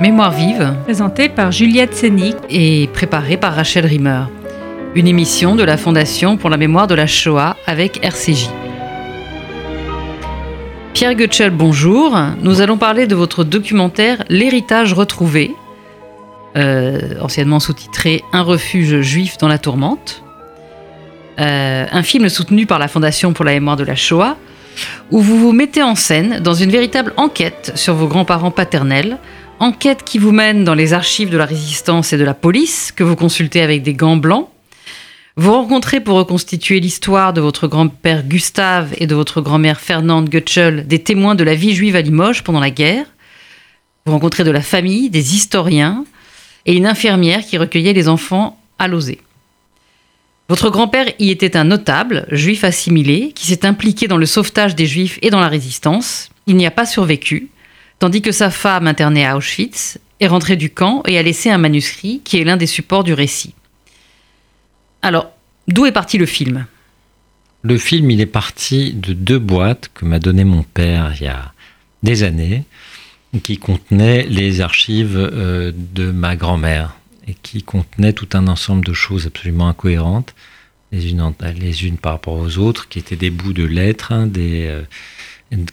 Mémoire vive, Présenté par Juliette Sénic. et préparée par Rachel Rimmer. Une émission de la Fondation pour la mémoire de la Shoah avec RCJ. Pierre Goetschel, bonjour. Nous allons parler de votre documentaire L'héritage retrouvé, euh, anciennement sous-titré Un refuge juif dans la tourmente. Euh, un film soutenu par la Fondation pour la mémoire de la Shoah, où vous vous mettez en scène dans une véritable enquête sur vos grands-parents paternels, enquête qui vous mène dans les archives de la résistance et de la police, que vous consultez avec des gants blancs. Vous rencontrez pour reconstituer l'histoire de votre grand-père Gustave et de votre grand-mère Fernande Goetschel, des témoins de la vie juive à Limoges pendant la guerre. Vous rencontrez de la famille, des historiens et une infirmière qui recueillait les enfants à Lozé. Votre grand-père y était un notable, juif assimilé, qui s'est impliqué dans le sauvetage des juifs et dans la résistance. Il n'y a pas survécu, tandis que sa femme, internée à Auschwitz, est rentrée du camp et a laissé un manuscrit qui est l'un des supports du récit. Alors, d'où est parti le film? Le film, il est parti de deux boîtes que m'a donné mon père il y a des années, qui contenaient les archives euh, de ma grand-mère et qui contenaient tout un ensemble de choses absolument incohérentes, les unes, les unes par rapport aux autres, qui étaient des bouts de lettres, hein, des, euh,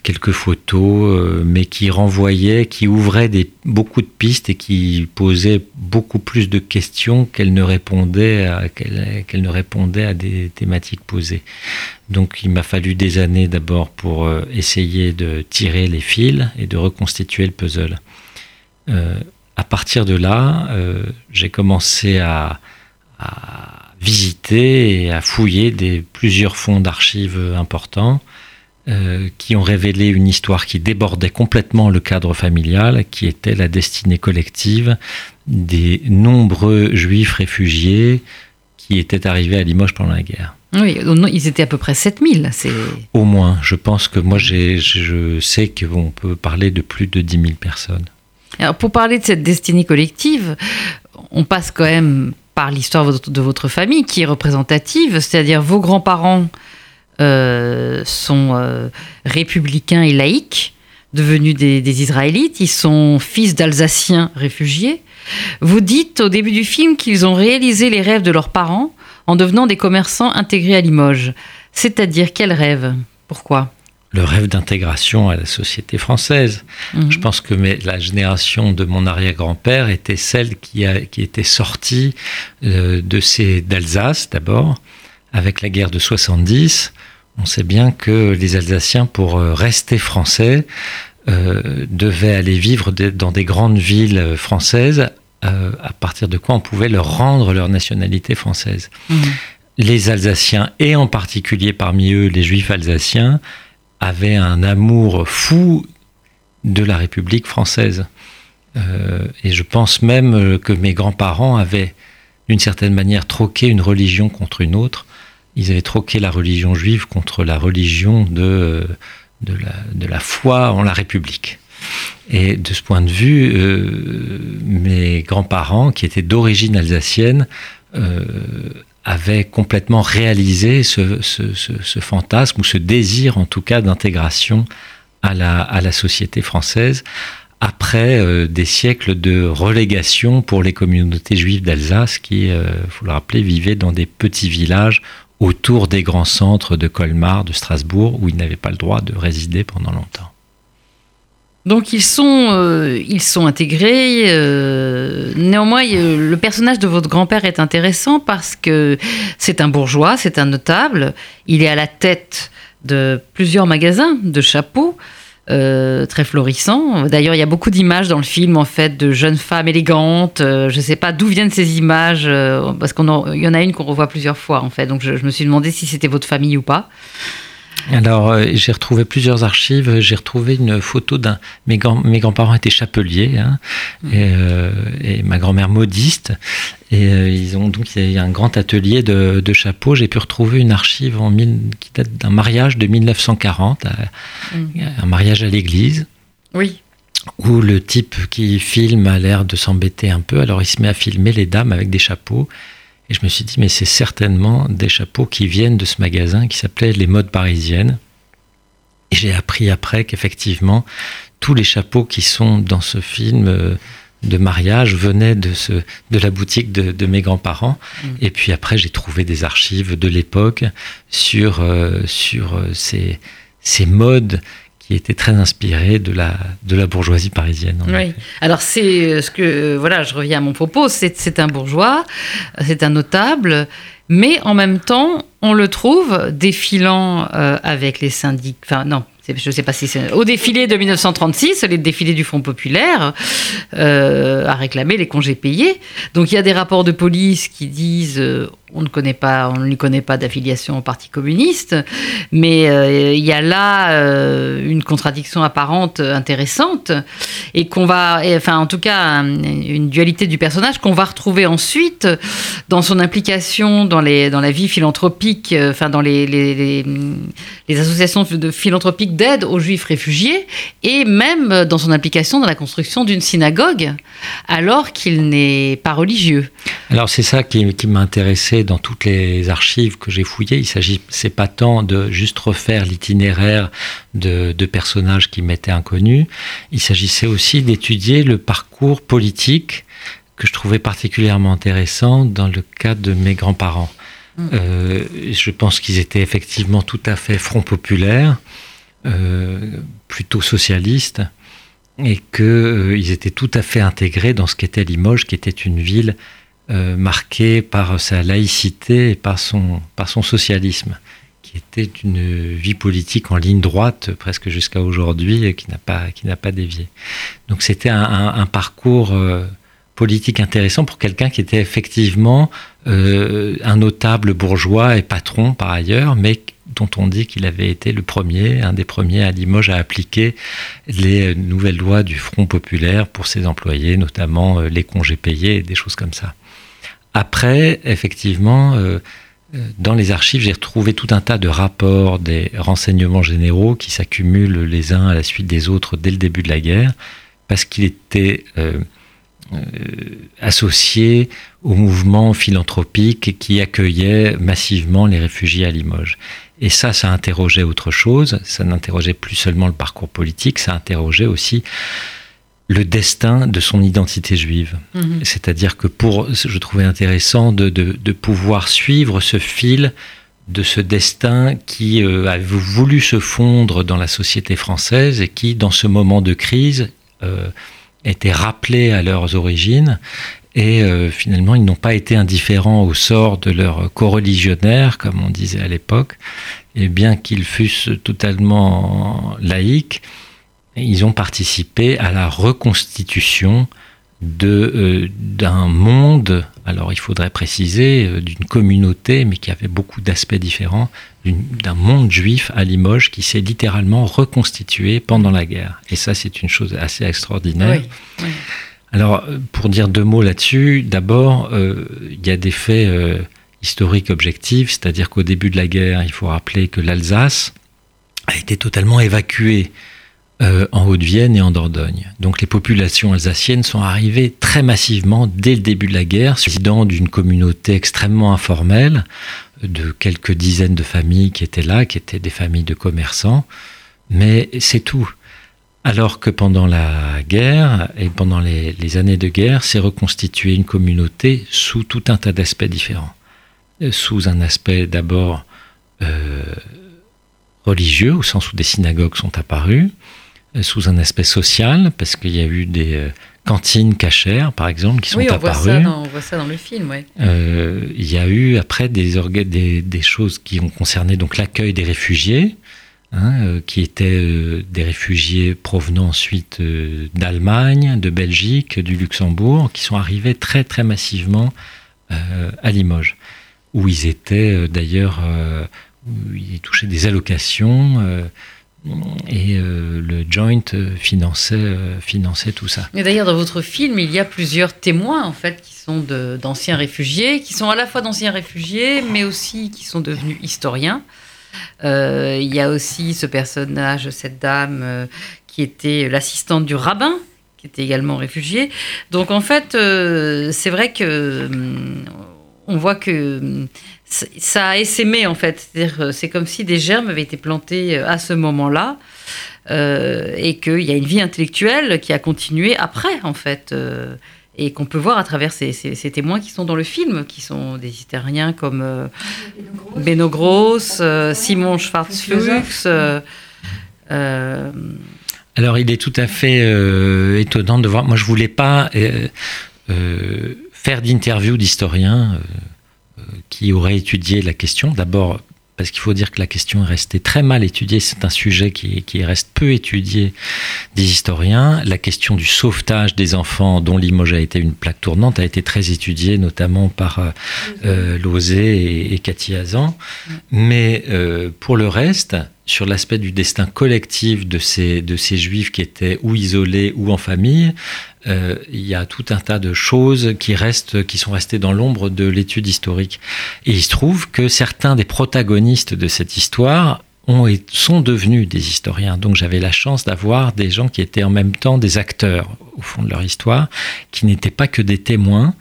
quelques photos, euh, mais qui renvoyaient, qui ouvraient beaucoup de pistes et qui posaient beaucoup plus de questions qu'elles ne répondaient à, des thématiques posées. Donc il m'a fallu des années d'abord pour euh, essayer de tirer les fils et de reconstituer le puzzle. Euh, à partir de là, j'ai commencé à, visiter et à fouiller plusieurs fonds d'archives importants euh, qui ont révélé une histoire qui débordait complètement le cadre familial, qui était la destinée collective des nombreux juifs réfugiés qui étaient arrivés à Limoges pendant la guerre. Oui, ils étaient à peu près 7000. C'est... Au moins, je pense que moi, je sais qu'on peut parler de plus de 10 000 personnes. Alors, pour parler de cette destinée collective, on passe quand même par l'histoire de votre, famille qui est représentative, c'est-à-dire vos grands-parents sont euh, républicains et laïcs, devenus des, des Israélites, ils sont fils d'Alsaciens réfugiés. Vous dites au début du film qu'ils ont réalisé les rêves de leurs parents en devenant des commerçants intégrés à Limoges. C'est-à-dire quel rêve? Pourquoi? Le rêve d'intégration à la société française. Mhm. Je pense que la génération de mon arrière-grand-père était celle qui, a, qui était sortie euh, de d'Alsace d'abord, avec la guerre de 70. On sait bien que les Alsaciens, pour euh, rester français, euh, devaient aller vivre dans des grandes villes françaises, euh, à partir de quoi on pouvait leur rendre leur nationalité française Mhm. les Alsaciens, et en particulier parmi eux les Juifs alsaciens, avaient un amour fou de la République française. Euh, et je pense même que mes grands-parents avaient, d'une certaine manière, troqué une religion contre une autre. Ils avaient troqué la religion juive contre la religion de, de, la, de la foi en la République. Et de ce point de vue, euh, mes grands-parents, qui étaient d'origine alsacienne, euh, avaient complètement réalisé ce, ce- ce- fantasme, ou ce désir en tout cas d'intégration à la, à la société française, après euh, des siècles de relégation pour les communautés juives d'Alsace qui, il faut le rappeler, vivaient dans des petits villages autour des grands centres de Colmar, de Strasbourg, où ils n'avaient pas le droit de résider pendant longtemps. Donc ils sont, euh, ils sont intégrés. euh, néanmoins, euh, le personnage de votre grand-père est intéressant parce que c'est un bourgeois, c'est un notable. Il est à la tête de plusieurs magasins de chapeaux. Euh, très florissants. D'ailleurs, il y a beaucoup d'images dans le film, en fait, de jeunes femmes élégantes. Euh, je ne sais pas d'où viennent ces images, euh, parce qu'il y en a une qu'on revoit plusieurs fois, en fait. Donc, je, je me suis demandé si c'était votre famille ou pas. Alors, euh, j'ai retrouvé plusieurs archives. J'ai retrouvé une photo d'un. Mes, grands, mes grands-parents étaient chapeliers, hein, et, euh, et ma grand-mère modiste. Et euh, ils ont donc il y a un grand atelier de, de chapeaux. J'ai pu retrouver une archive en mille, qui date d'un mariage de 1940, à- un mariage à l'église Oui. où le type qui filme a l'air de s'embêter un peu. Alors il se met à filmer les dames avec des chapeaux. Et je me suis dit, mais c'est certainement des chapeaux qui viennent de ce magasin qui s'appelait Les Modes Parisiennes. Et j'ai appris après qu'effectivement, tous les chapeaux qui sont dans ce film euh, de mariage de, ce, de la boutique de, mes grands-parents. Mm. Et puis après, j'ai trouvé des archives de l'époque sur, euh, sur euh, ces, ces modes qui étaient très inspirés de la, de la bourgeoisie parisienne. Oui. Alors c'est ce que voilà, je reviens à mon propos. C'est un bourgeois, c'est un notable, mais en même temps, on le trouve défilant avec les syndics. Enfin non, je ne sais pas si c'est au défilé de 1936, les défilés du Front populaire euh, a réclamé les congés payés. Donc il y a des rapports de police qui disent euh, on ne connaît pas, on ne lui connaît pas d'affiliation au Parti communiste, mais euh, il y a là euh, une contradiction apparente intéressante et qu'on va, enfin en tout cas une dualité du personnage qu'on va retrouver ensuite dans son implication dans les dans la vie philanthropique, euh, enfin dans les les, associations de philanthropiques d'aide aux Juifs réfugiés et même dans son implication dans la construction d'une synagogue alors qu'il n'est pas religieux. Alors c'est ça qui, qui m'a dans toutes les archives que j'ai fouillées. Il s'agit, c'est pas tant de juste refaire l'itinéraire de, personnages qui m'étaient inconnus. Il s'agissait aussi d'étudier le parcours politique que je trouvais particulièrement intéressant dans le cas de mes grands-parents. Mm. Euh, je pense qu'ils étaient effectivement tout à fait front populaire, euh, plutôt socialistes, et qu'ils euh, étaient tout à fait intégrés dans ce qu'était Limoges, qui était une ville euh, marqué par sa laïcité et par son, par son socialisme, qui était une vie politique en ligne droite presque jusqu'à aujourd'hui et qui n'a pas, pas dévié. Donc c'était un, parcours euh, politique intéressant pour quelqu'un qui était effectivement euh, un notable bourgeois et patron par ailleurs, mais dont on dit qu'il avait été le premier, un des premiers à Limoges à appliquer les nouvelles lois du Front populaire pour ses employés, notamment les congés payés et des choses comme ça. Après, effectivement, euh, euh, dans les archives, j'ai retrouvé tout un tas de rapports, des renseignements généraux qui s'accumulent les uns à la suite des autres dès le début de la guerre, parce qu'il était euh, associé au mouvement philanthropique qui accueillait massivement les réfugiés à Limoges. Et ça, ça interrogeait autre chose, ça n'interrogeait plus seulement le parcours politique, ça interrogeait aussi le destin de son identité juive. Mhm. C'est-à-dire que pour, je trouvais intéressant de, de, pouvoir suivre ce fil de ce destin qui euh, a voulu se fondre dans la société française et qui, dans ce moment de crise, euh, était rappelé à leurs origines. Et euh, finalement, ils n'ont pas été indifférents au sort de leurs coreligionnaires, comme on disait à l'époque, et bien qu'ils fussent totalement laïcs, ils ont participé à la reconstitution euh, d'un monde, alors il faudrait préciser, euh, d'une communauté, mais qui avait beaucoup d'aspects différents, d'un monde juif à Limoges qui s'est littéralement reconstitué pendant la guerre. Et ça, c'est une chose assez extraordinaire. Alors, euh, pour dire deux mots là-dessus, d'abord, il y a des faits historiques objectifs, c'est-à-dire qu'au début de la guerre, il faut rappeler que l'Alsace a été totalement évacuée euh, en Haute-Vienne et en Dordogne. Donc les populations alsaciennes sont arrivées très massivement dès le début de la guerre, président d'une communauté extrêmement informelle, de quelques dizaines de familles qui étaient là, qui étaient des familles de commerçants, mais c'est tout. Alors que pendant la guerre et pendant les, années de guerre, s'est reconstituée une communauté sous tout un tas d'aspects différents. Euh, sous un aspect d'abord euh, religieux, au sens où des synagogues sont apparues, sous un aspect social, parce qu'il y a eu des euh, cantines cachères, par exemple, qui sont oui, on apparues. Voit ça dans, on voit ça dans le film, oui. Euh, il y a eu après des, des, des choses qui ont concerné donc l'accueil des réfugiés, hein, qui étaient des réfugiés provenant ensuite d'Allemagne, de Belgique, du Luxembourg, qui sont arrivés très très massivement à Limoges, où ils étaient d'ailleurs, ils touchaient des allocations et euh, le joint euh, finançait, euh, finançait tout ça. Et d'ailleurs, dans votre film, il y a plusieurs témoins en fait qui sont d'anciens réfugiés, qui sont à la fois d'anciens réfugiés, mais aussi qui sont devenus historiens. il y a aussi ce personnage, cette dame qui était l'assistante du rabbin, qui était également réfugiée. Donc en fait, c'est vrai que hum, on voit que hum, ça a essaimé en fait. C'est comme si des germes avaient été plantés euh, à ce moment-là. et qu'il y a une vie intellectuelle qui a continué après, en fait et qu'on peut voir à travers ces, témoins qui sont dans le film, qui sont des historiens comme euh, Beno Gross, euh, Simon Schwarzfuchs. Euh, Alors, il est tout à fait étonnant de voir. Moi, je voulais pas faire d'interview d'historiens qui auraient étudié la question. D'abord, parce qu'il faut dire que la question est restée très mal étudiée. C'est un sujet qui, reste peu étudié des historiens. La question du sauvetage des enfants, dont Limoges a été une plaque tournante, a été très étudiée, notamment par euh, euh Lozé et, et Cathy Hazan. Mais euh, pour le reste, sur l'aspect du destin collectif de ces, de ces juifs qui étaient ou isolés ou en famille, euh, il y a tout un tas de choses qui restent, qui sont restées dans l'ombre de l'étude historique. Et il se trouve que certains des protagonistes de cette histoire ont, sont devenus des historiens. Donc j'avais la chance d'avoir des gens qui étaient en même temps des acteurs au fond de leur histoire, qui n'étaient pas que des témoins.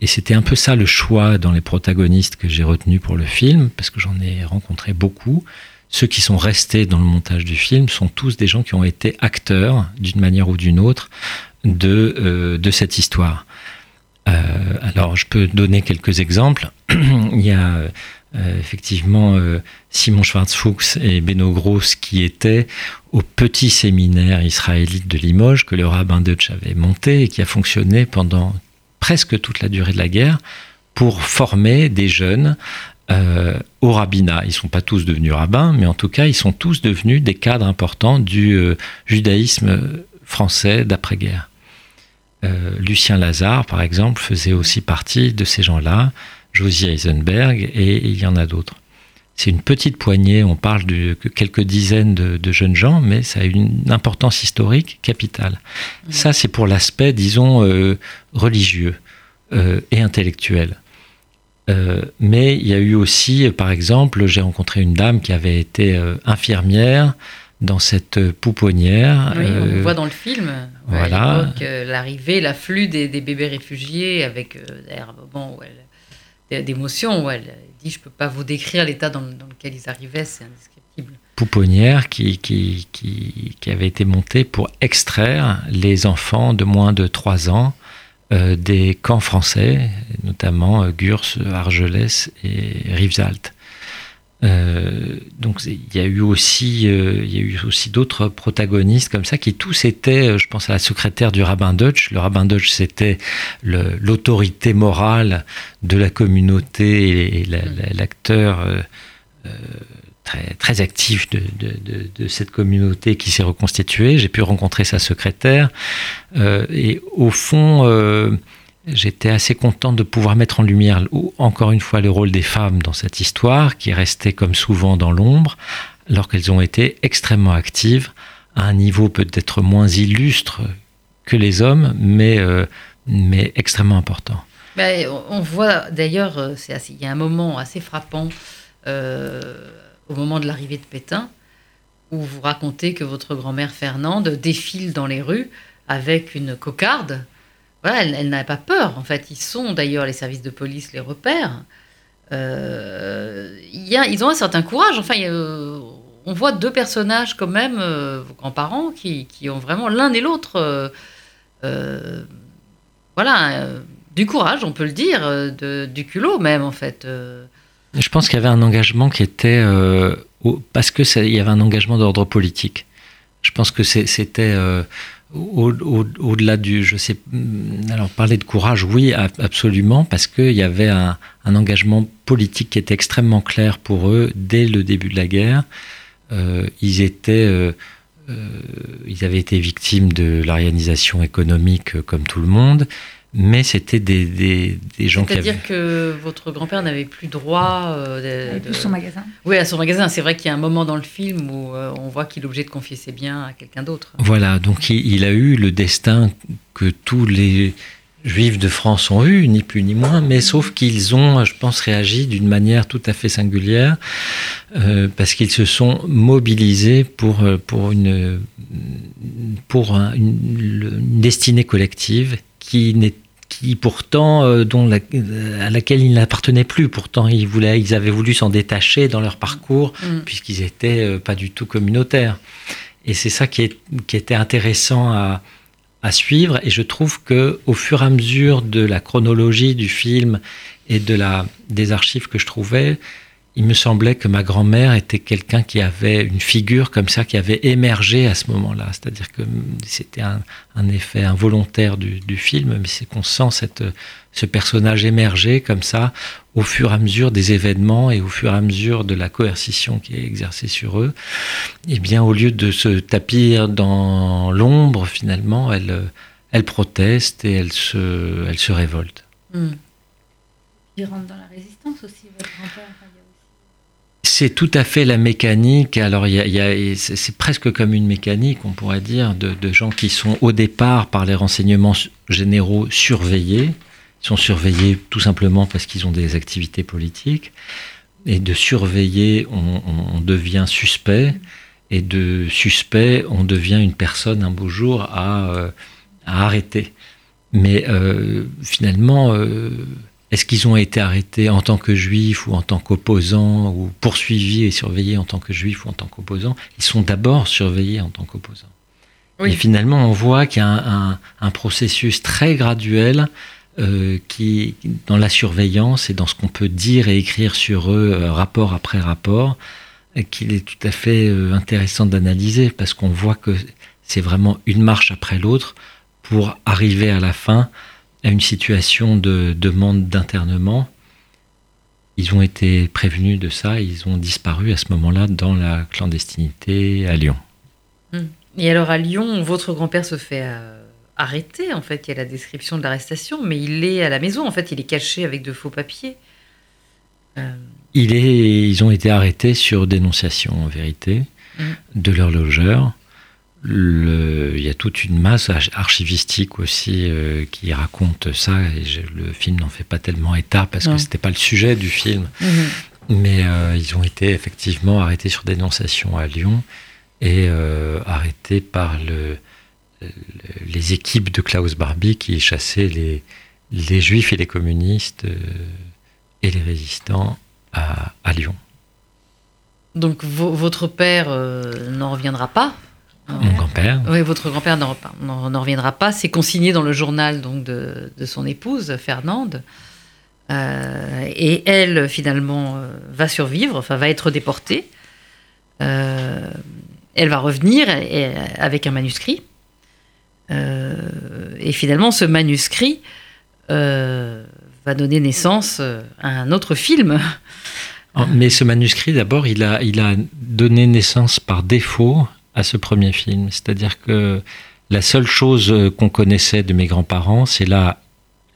Et c'était un peu ça le choix dans les protagonistes que j'ai retenus pour le film, parce que j'en ai rencontré beaucoup ceux qui sont restés dans le montage du film sont tous des gens qui ont été acteurs, d'une manière ou d'une autre, de, euh, de cette histoire. Euh, alors, je peux donner quelques exemples. Il y a euh, effectivement Simon Schwarzfuchs et Beno Gross qui étaient au petit séminaire israélite de Limoges que le rabbin Deutsch avait monté et qui a fonctionné pendant presque toute la durée de la guerre pour former des jeunes euh, au rabbinat. Ils ne sont pas tous devenus rabbins, mais en tout cas, ils sont tous devenus des cadres importants du euh, judaïsme français d'après-guerre. Euh, Lucien Lazare, par exemple, faisait aussi partie de ces gens-là, Josie Eisenberg, et il y en a d'autres. C'est une petite poignée, on parle de quelques dizaines de, jeunes gens, mais ça a une importance historique capitale. Ça, c'est pour l'aspect, disons, religieux et intellectuel. Euh, mais il y a eu aussi, par exemple, j'ai rencontré une dame qui avait été euh, infirmière dans cette pouponnière. Oui, on le euh, voit dans le film. Voilà. L'arrivée, l'afflux des, bébés réfugiés avec d'ailleurs bon, d'émotion où elle dit je peux pas vous décrire l'état dans, lequel ils arrivaient, c'est indescriptible. Pouponnière qui, qui, qui, qui, avait été montée pour extraire les enfants de moins de 3 ans euh, des camps français, notamment euh, Gurs, Argelès et Rivesaltes. Euh, donc il y a eu aussi, il y a eu aussi d'autres protagonistes comme ça qui tous étaient, je pense à la secrétaire du rabbin Deutsch. Le rabbin Deutsch c'était l'autorité morale de la communauté et l'acteur très, très actif de, de, de, cette communauté qui s'est reconstituée. J'ai pu rencontrer sa secrétaire. Euh, et au fond, euh, j'étais assez content de pouvoir mettre en lumière, encore une fois, le rôle des femmes dans cette histoire, qui restait comme souvent dans l'ombre, alors qu'elles ont été extrêmement actives, à un niveau peut-être moins illustre que les hommes, mais, euh, mais extrêmement important. Ben, on voit d'ailleurs, il y a un moment assez frappant au moment de l'arrivée de Pétain, où vous racontez que votre grand-mère Fernande défile dans les rues avec une cocarde. Voilà, elle, n'a pas peur. En fait, ils sont d'ailleurs les services de police les repères. Euh, ils ont un certain courage. Enfin, on voit deux personnages quand même, euh, vos grands-parents, qui, ont vraiment l'un et l'autre, euh, voilà, du courage, on peut le dire, de, du culot même en fait. Je pense qu'il y avait un engagement qui était euh, parce que il y avait un engagement d'ordre politique. Je pense que c'était euh, au-delà du, je sais, mm, alors parler de courage, oui, absolument, parce qu'il y avait un, engagement politique qui était extrêmement clair pour eux dès le début de la guerre. Euh, ils étaient, ils avaient été victimes de l'arianisation économique comme tout le monde mais c'était des, des, des, gens qui avaient... C'est-à-dire que votre grand-père n'avait plus droit... Euh, de, son magasin Oui, à son magasin. C'est vrai qu'il y a un moment dans le film où euh, on voit qu'il est obligé de confier ses biens à quelqu'un d'autre. Voilà, donc il, a eu le destin que tous les juifs de France ont eu, ni plus ni moins, mais sauf qu'ils ont, je pense, réagi d'une manière tout à fait singulière, euh, parce qu'ils se sont mobilisés pour, pour, une, pour une, une destinée collective qui n'est qui pourtant, euh, dont à laquelle ils n'appartenaient plus. Pourtant, ils, voulaient, ils avaient voulu s'en détacher dans leur parcours, mm. puisqu'ils n'étaient euh, pas du tout communautaires. Et c'est ça qui, est, qui était intéressant à, à suivre. Et je trouve que au fur et à mesure de la chronologie du film et de la, des archives que je trouvais, il me semblait que ma grand-mère était quelqu'un qui avait une figure comme ça, qui avait émergé à ce moment-là. C'est-à-dire que c'était un, effet involontaire du, film, mais c'est qu'on sent cette, ce personnage émerger comme ça au fur et à mesure des événements et au fur et à mesure de la coercition qui est exercée sur eux. Eh bien, au lieu de se tapir dans l'ombre, finalement, elle, elle proteste et elle se, elle se révolte. Hmm. Il rentre dans la résistance aussi, votre grand-père c'est tout à fait la mécanique. Alors, c'est presque comme une mécanique, on pourrait dire, de, gens qui sont au départ, par les renseignements généraux, surveillés. Ils sont surveillés tout simplement parce qu'ils ont des activités politiques. Et de surveiller, on, devient suspect. Et de suspect, on devient une personne un beau jour à, euh, arrêter. Mais euh, finalement, euh, est-ce qu'ils ont été arrêtés en tant que juifs ou en tant qu'opposants ou poursuivis et surveillés en tant que juifs ou en tant qu'opposants? Ils sont d'abord surveillés en tant qu'opposants. Et finalement, on voit qu'il y a un, processus très graduel euh, qui, dans la surveillance et dans ce qu'on peut dire et écrire sur eux, euh, rapport après rapport, qu'il est tout à fait euh, intéressant d'analyser parce qu'on voit que c'est vraiment une marche après l'autre pour arriver à la fin à une situation de demande d'internement. Ils ont été prévenus de ça, ils ont disparu à ce moment-là dans la clandestinité à Lyon. Hmm. Et alors à Lyon, votre grand-père se fait euh, arrêter, en fait, il y a la description de l'arrestation, mais il est à la maison, en fait, il est caché avec de faux papiers. Euh. Il est, ils ont été arrêtés sur dénonciation, en vérité, hmm. de leur logeur il y a toute une masse archivistique aussi euh, qui raconte ça. Et le film n'en fait pas tellement état parce que c'était pas le sujet du film. Mhm. Mais euh, ils ont été effectivement arrêtés sur dénonciation à Lyon et euh, arrêtés par le, les équipes de Klaus Barbie qui chassaient les, les juifs et les communistes et les résistants à, à Lyon. Donc votre père n'en reviendra pas mon grand-père. Oui, votre grand-père n'en reviendra pas. C'est consigné dans le journal donc de, son épouse, Fernande. Euh, et elle, finalement, euh, va survivre, enfin, va être déportée. Euh, elle va revenir avec un manuscrit. et finalement, ce manuscrit va donner naissance à un autre film. Mais ce manuscrit, d'abord, il a, il a donné naissance par défaut à ce premier film. C'est-à-dire que la seule chose qu'on connaissait de mes grands-parents, c'est là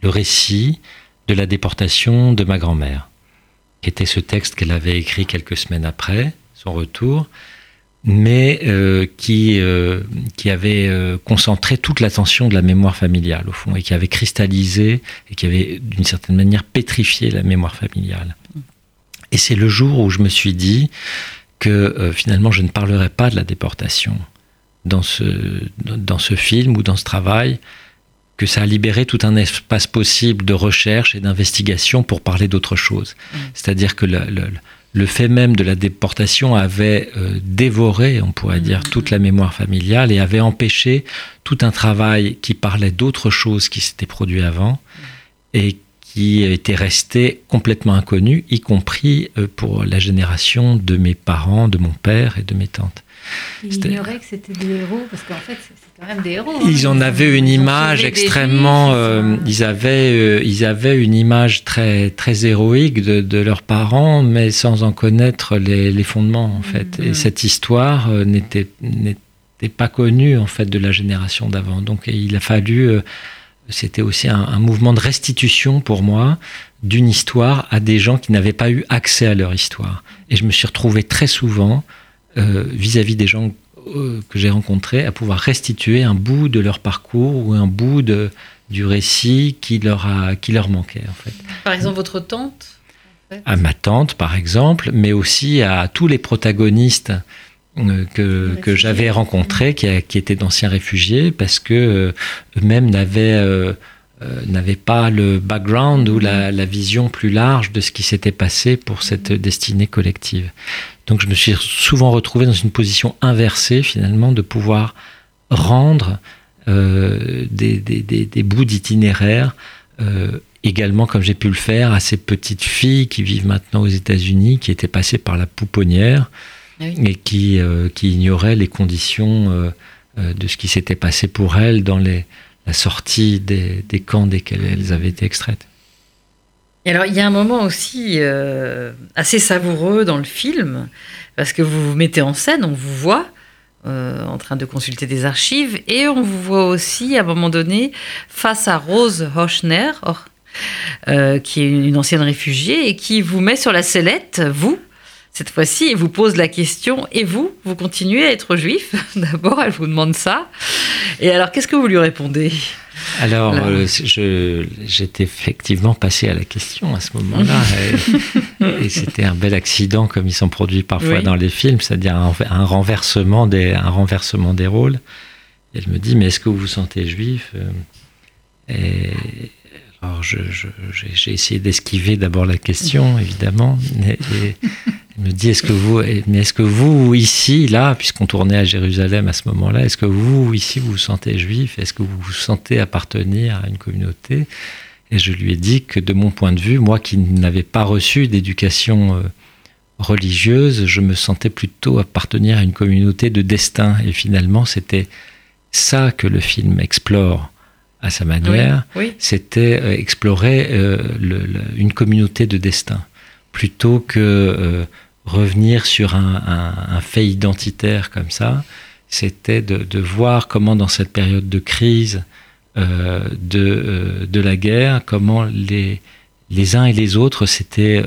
le récit de la déportation de ma grand-mère, qui était ce texte qu'elle avait écrit quelques semaines après son retour, mais euh, qui, euh, qui avait euh, concentré toute l'attention de la mémoire familiale, au fond, et qui avait cristallisé, et qui avait d'une certaine manière pétrifié la mémoire familiale. Et c'est le jour où je me suis dit, que euh, finalement je ne parlerai pas de la déportation dans ce, dans ce film ou dans ce travail, que ça a libéré tout un espace possible de recherche et d'investigation pour parler d'autre chose. Mm. C'est-à-dire que le, le, fait même de la déportation avait euh, dévoré, on pourrait dire, mm. toute la mémoire familiale et avait empêché tout un travail qui parlait d'autre chose qui s'était produit avant mm. et qui était resté complètement inconnu, y compris euh, pour la génération de mes parents, de mon père et de mes tantes. Ils ignoraient que c'était des héros, parce qu'en fait, c'est quand même des héros. Hein. Ils en avaient une image extrêmement. Euh, ils, avaient, euh, ils avaient une image très, très héroïque de, de, leurs parents, mais sans en connaître les, les fondements, en fait. Et mm. cette histoire n'était pas connue, en fait, de la génération d'avant. Donc, il a fallu c'était aussi un, mouvement de restitution pour moi d'une histoire à des gens qui n'avaient pas eu accès à leur histoire. Et je me suis retrouvé très souvent euh, vis-à-vis des gens euh, que j'ai rencontrés à pouvoir restituer un bout de leur parcours ou un bout de, du récit qui leur, a, qui leur manquait. En fait. Par exemple, votre tante À ma tante, par exemple, mais aussi à tous les protagonistes que, que j'avais rencontrés qui, qui étaient d'anciens réfugiés parce que euh, eux-mêmes n'avaient euh, n'avaient pas le background ou la, la, vision plus large de ce qui s'était passé pour cette destinée collective. Donc je me suis souvent retrouvé dans une position inversée finalement de pouvoir rendre euh, des, des, des, des, bouts d'itinéraire euh, également comme j'ai pu le faire à ces petites filles qui vivent maintenant aux États-Unis, qui étaient passées par la pouponnière oui. et qui, euh, qui ignoraient les conditions euh, euh, de ce qui s'était passé pour elles dans les, la sortie des, des, camps desquels elles avaient été extraites. Et alors, il y a un moment aussi euh, assez savoureux dans le film, parce que vous vous mettez en scène, on vous voit euh, en train de consulter des archives, et on vous voit aussi, à un moment donné, face à Rose Hochner, euh, qui est une ancienne réfugiée, et qui vous met sur la sellette, vous, cette fois-ci, et vous pose la question, et vous, vous continuez à être juif D'abord, elle vous demande ça. Et alors, qu'est-ce que vous lui répondez? Alors, euh, j'étais effectivement passé à la question à ce moment-là. et, et c'était un bel accident, comme ils sont produits parfois oui. dans les films, c'est-à-dire un, un, renversement des, un renversement des rôles. Et elle me dit, mais est-ce que vous vous sentez juif? Et alors, j'ai essayé d'esquiver d'abord la question, évidemment. Et, me dit, est-ce que vous, mais est-ce que vous, ici, là, puisqu'on tournait à Jérusalem à ce moment-là, est-ce que vous, ici, vous vous sentez juif? Est-ce que vous vous sentez appartenir à une communauté? Et je lui ai dit que de mon point de vue, moi qui n'avais pas reçu d'éducation euh, religieuse, je me sentais plutôt appartenir à une communauté de destin. Et finalement, c'était ça que le film explore à sa manière, oui, oui. c'était euh, explorer euh, le, le, une communauté de destin, plutôt que euh, revenir sur un, fait identitaire comme ça. C'était de, voir comment dans cette période de crise euh, de, de la guerre, comment les, les uns et les autres s'étaient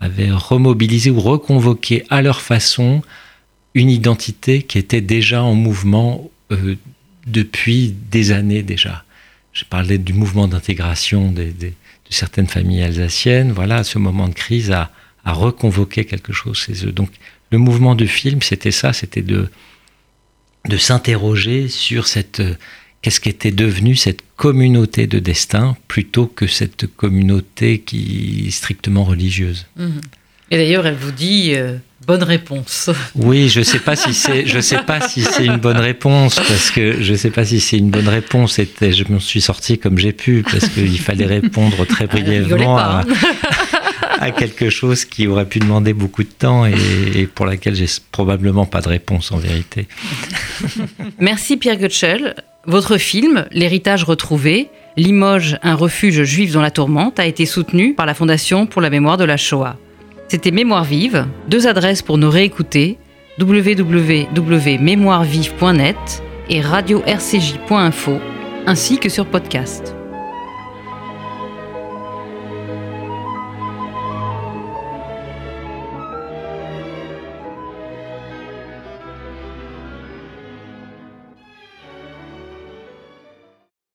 avaient remobilisé ou reconvoqué à leur façon une identité qui était déjà en mouvement euh, depuis des années déjà je parlais du mouvement d'intégration de certaines familles alsaciennes, voilà, ce moment de crise, a, a reconvoqué quelque chose chez eux. Donc, le mouvement de film, c'était ça, c'était de, de s'interroger sur cette, qu'est-ce qu'était devenue cette communauté de destin plutôt que cette communauté qui est strictement religieuse. Mmh. Et d'ailleurs, elle vous dit, euh, bonne réponse. Oui, je sais pas si c'est, je sais pas si c'est une bonne réponse parce que je sais pas si c'est une bonne réponse. C'était, je m'en suis sorti comme j'ai pu parce qu'il fallait répondre très brièvement à, à, quelque chose qui aurait pu demander beaucoup de temps et, pour laquelle j'ai probablement pas de réponse en vérité. Merci Pierre Goetschel. Votre film, L'héritage retrouvé, Limoges, un refuge juif dans la tourmente, a été soutenu par la Fondation pour la mémoire de la Shoah. C'était Mémoire vive, deux adresses pour nous réécouter www.mémoirevive.net et radio-rcj.info, ainsi que sur podcast.